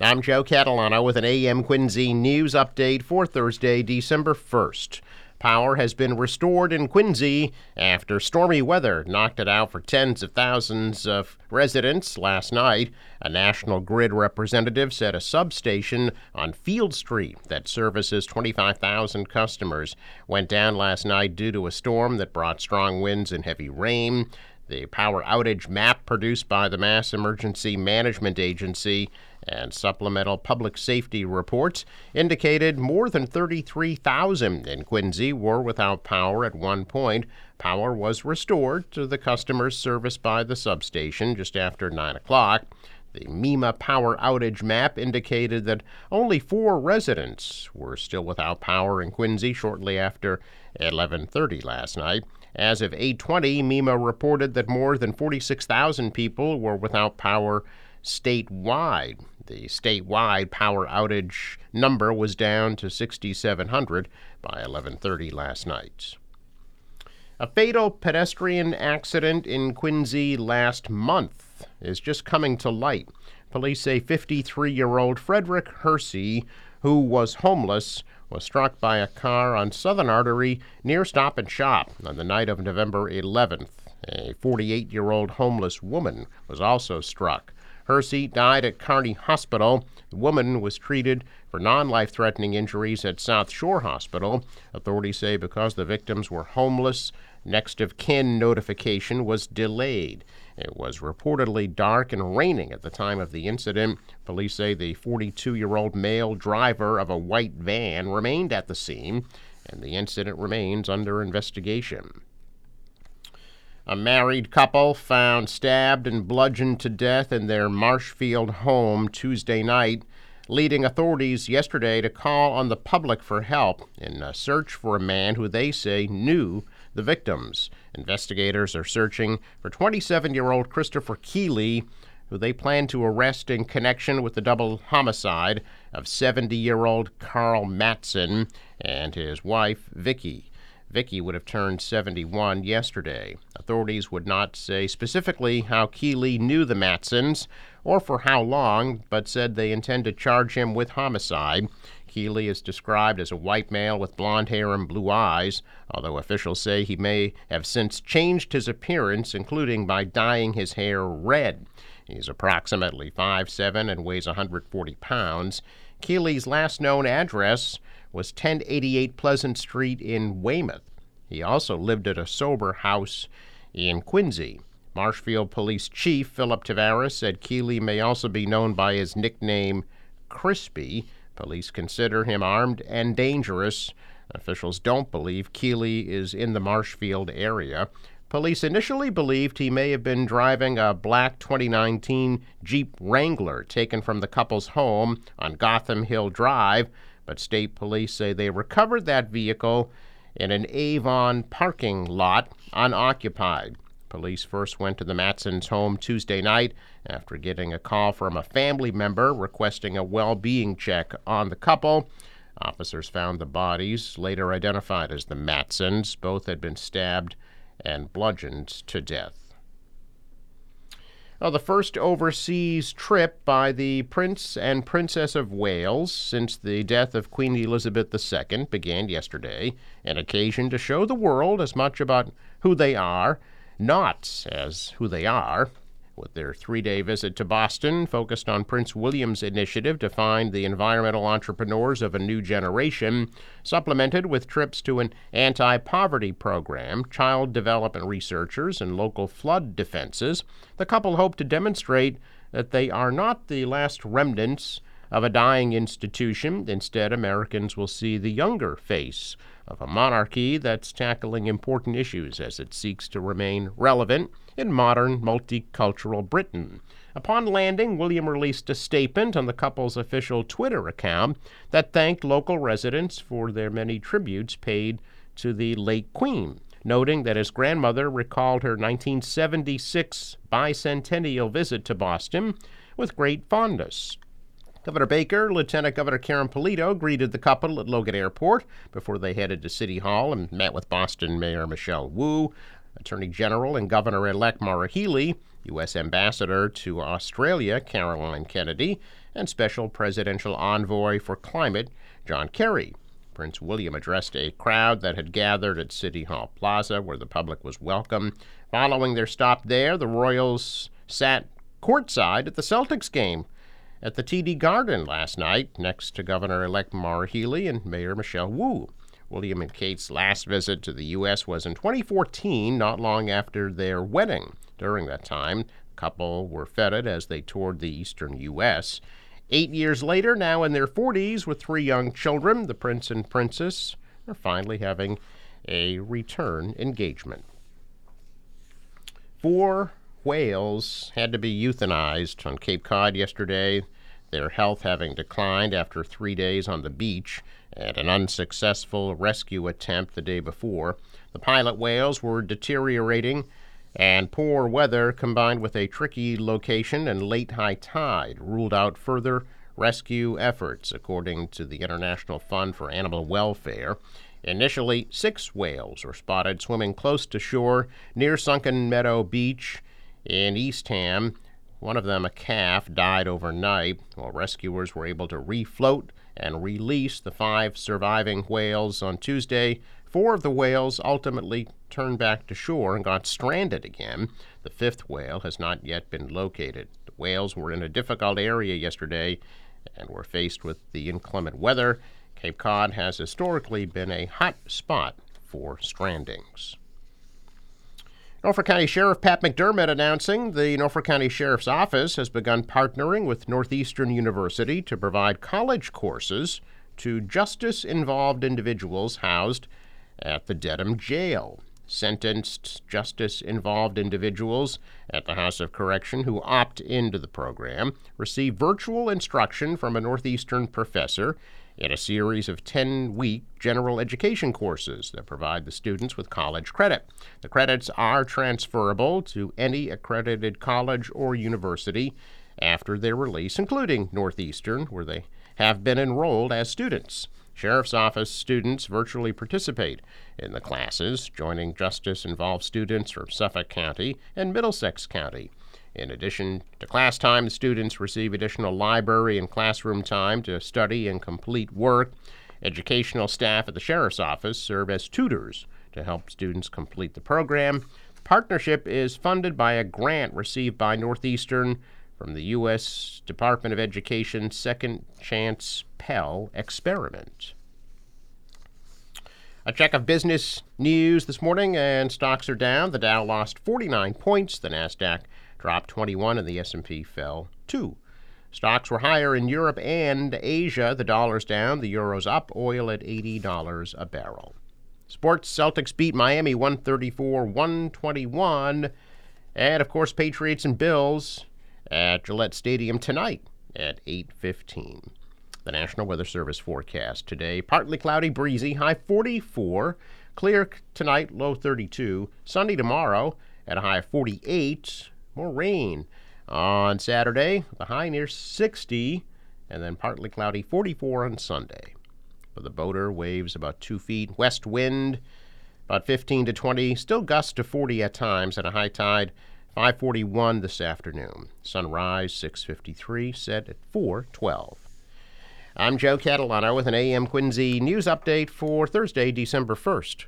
I'm Joe Catalano with an AM Quincy news update for Thursday, December 1st. Power has been restored in Quincy after stormy weather knocked it out for tens of thousands of residents last night. A National Grid representative said a substation on Field Street that services 25,000 customers went down last night due to a storm that brought strong winds and heavy rain. The power outage map produced by the Mass Emergency Management Agency and supplemental public safety reports indicated more than 33,000 in Quincy were without power at one point. Power was restored to the customers serviced by the substation just after 9 o'clock. The MEMA power outage map indicated that only four residents were still without power in Quincy shortly after 11:30 last night. As of 8:20, MEMA reported that more than 46,000 people were without power statewide. The statewide power outage number was down to 6,700 by 11:30 last night. A fatal pedestrian accident in Quincy last month is just coming to light. Police say 53 year old Frederick Hersey, who was homeless, was struck by a car on Southern Artery near Stop and Shop on the night of November 11th. A 48 year old homeless woman was also struck. Hersey died at Carney Hospital. The woman was treated for non life threatening injuries at South Shore Hospital. Authorities say because the victims were homeless, next of kin notification was delayed. It was reportedly dark and raining at the time of the incident. Police say the 42 year old male driver of a white van remained at the scene, and the incident remains under investigation. A married couple found stabbed and bludgeoned to death in their Marshfield home Tuesday night, leading authorities yesterday to call on the public for help in a search for a man who they say knew the victims. Investigators are searching for 27 year old Christopher Keeley, who they plan to arrest in connection with the double homicide of 70 year old Carl Matson and his wife, Vicky. Vicky would have turned 71 yesterday. Authorities would not say specifically how Keeley knew the Matsons or for how long, but said they intend to charge him with homicide. Keeley is described as a white male with blond hair and blue eyes, although officials say he may have since changed his appearance, including by dyeing his hair red. He's approximately 5'7 and weighs 140 pounds. Keeley's last known address was 1088 Pleasant Street in Weymouth. He also lived at a sober house in Quincy. Marshfield Police Chief Philip Tavares said Keeley may also be known by his nickname Crispy. Police consider him armed and dangerous. Officials don't believe Keeley is in the Marshfield area. Police initially believed he may have been driving a black 2019 Jeep Wrangler taken from the couple's home on Gotham Hill Drive but state police say they recovered that vehicle in an Avon parking lot unoccupied. Police first went to the Matsons' home Tuesday night after getting a call from a family member requesting a well being check on the couple. Officers found the bodies, later identified as the Matsons. Both had been stabbed and bludgeoned to death. Well, the first overseas trip by the Prince and Princess of Wales since the death of Queen Elizabeth II began yesterday, an occasion to show the world as much about who they are, not as who they are, with their three day visit to Boston, focused on Prince William's initiative to find the environmental entrepreneurs of a new generation, supplemented with trips to an anti poverty program, child development researchers, and local flood defenses, the couple hope to demonstrate that they are not the last remnants of a dying institution. Instead, Americans will see the younger face of a monarchy that's tackling important issues as it seeks to remain relevant in modern multicultural Britain. Upon landing, William released a statement on the couple's official Twitter account that thanked local residents for their many tributes paid to the late Queen, noting that his grandmother recalled her 1976 bicentennial visit to Boston with great fondness. Governor Baker, Lieutenant Governor Karyn Polito greeted the couple at Logan Airport before they headed to City Hall and met with Boston Mayor Michelle Wu. Attorney General and Governor elect Maura Healey U.S. Ambassador to Australia, Caroline Kennedy, and Special Presidential Envoy for Climate, John Kerry. Prince William addressed a crowd that had gathered at City Hall Plaza, where the public was welcome. Following their stop there, the Royals sat courtside at the Celtics game at the TD Garden last night, next to Governor elect Maura Healey and Mayor Michelle Wu. William and Kate's last visit to the U.S. was in 2014, not long after their wedding. During that time, the couple were feted as they toured the eastern U.S. Eight years later, now in their 40s with three young children, the prince and princess are finally having a return engagement. Four whales had to be euthanized on Cape Cod yesterday, their health having declined after three days on the beach and an unsuccessful rescue attempt the day before. The pilot whales were deteriorating and poor weather combined with a tricky location and late high tide ruled out further rescue efforts, according to the International Fund for Animal Welfare. Initially, six whales were spotted swimming close to shore near Sunken Meadow Beach in Eastham. One of them, a calf, died overnight, while rescuers were able to refloat and release the five surviving whales on Tuesday Four of the whales ultimately turned back to shore and got stranded again. The fifth whale has not yet been located. The whales were in a difficult area yesterday and were faced with the inclement weather. Cape Cod has historically been a hot spot for strandings. Norfolk County Sheriff Pat McDermott announcing the Norfolk County Sheriff's Office has begun partnering with Northeastern University to provide college courses to justice involved individuals housed at the Dedham Jail. Sentenced justice involved individuals at the House of Correction who opt into the program receive virtual instruction from a Northeastern professor in a series of 10 week general education courses that provide the students with college credit. The credits are transferable to any accredited college or university after their release, including Northeastern, where they have been enrolled as students. Sheriff's Office students virtually participate in the classes, joining justice involves students from Suffolk County and Middlesex County. In addition to class time, the students receive additional library and classroom time to study and complete work. Educational staff at the Sheriff's Office serve as tutors to help students complete the program. Partnership is funded by a grant received by Northeastern from the U.S. Department of Education Second Chance Pell experiment. A check of business news this morning, and stocks are down. The Dow lost 49 points. The Nasdaq dropped 21, and the S&P fell two. Stocks were higher in Europe and Asia. The dollar's down. The euro's up. Oil at $80 a barrel. Sports: Celtics beat Miami 134-121, and of course, Patriots and Bills at Gillette Stadium tonight at 8:15. The National Weather Service forecast today: partly cloudy, breezy, high 44. Clear tonight, low 32. Sunday tomorrow at a high of 48. More rain on Saturday, the high near 60, and then partly cloudy, 44 on Sunday. For the boater, waves about 2 feet. West wind about 15 to 20. Still gusts to 40 at times, and a high tide 541 this afternoon. Sunrise 653 set at 412. I'm Joe Catalano with an AM Quincy news update for Thursday, December 1st.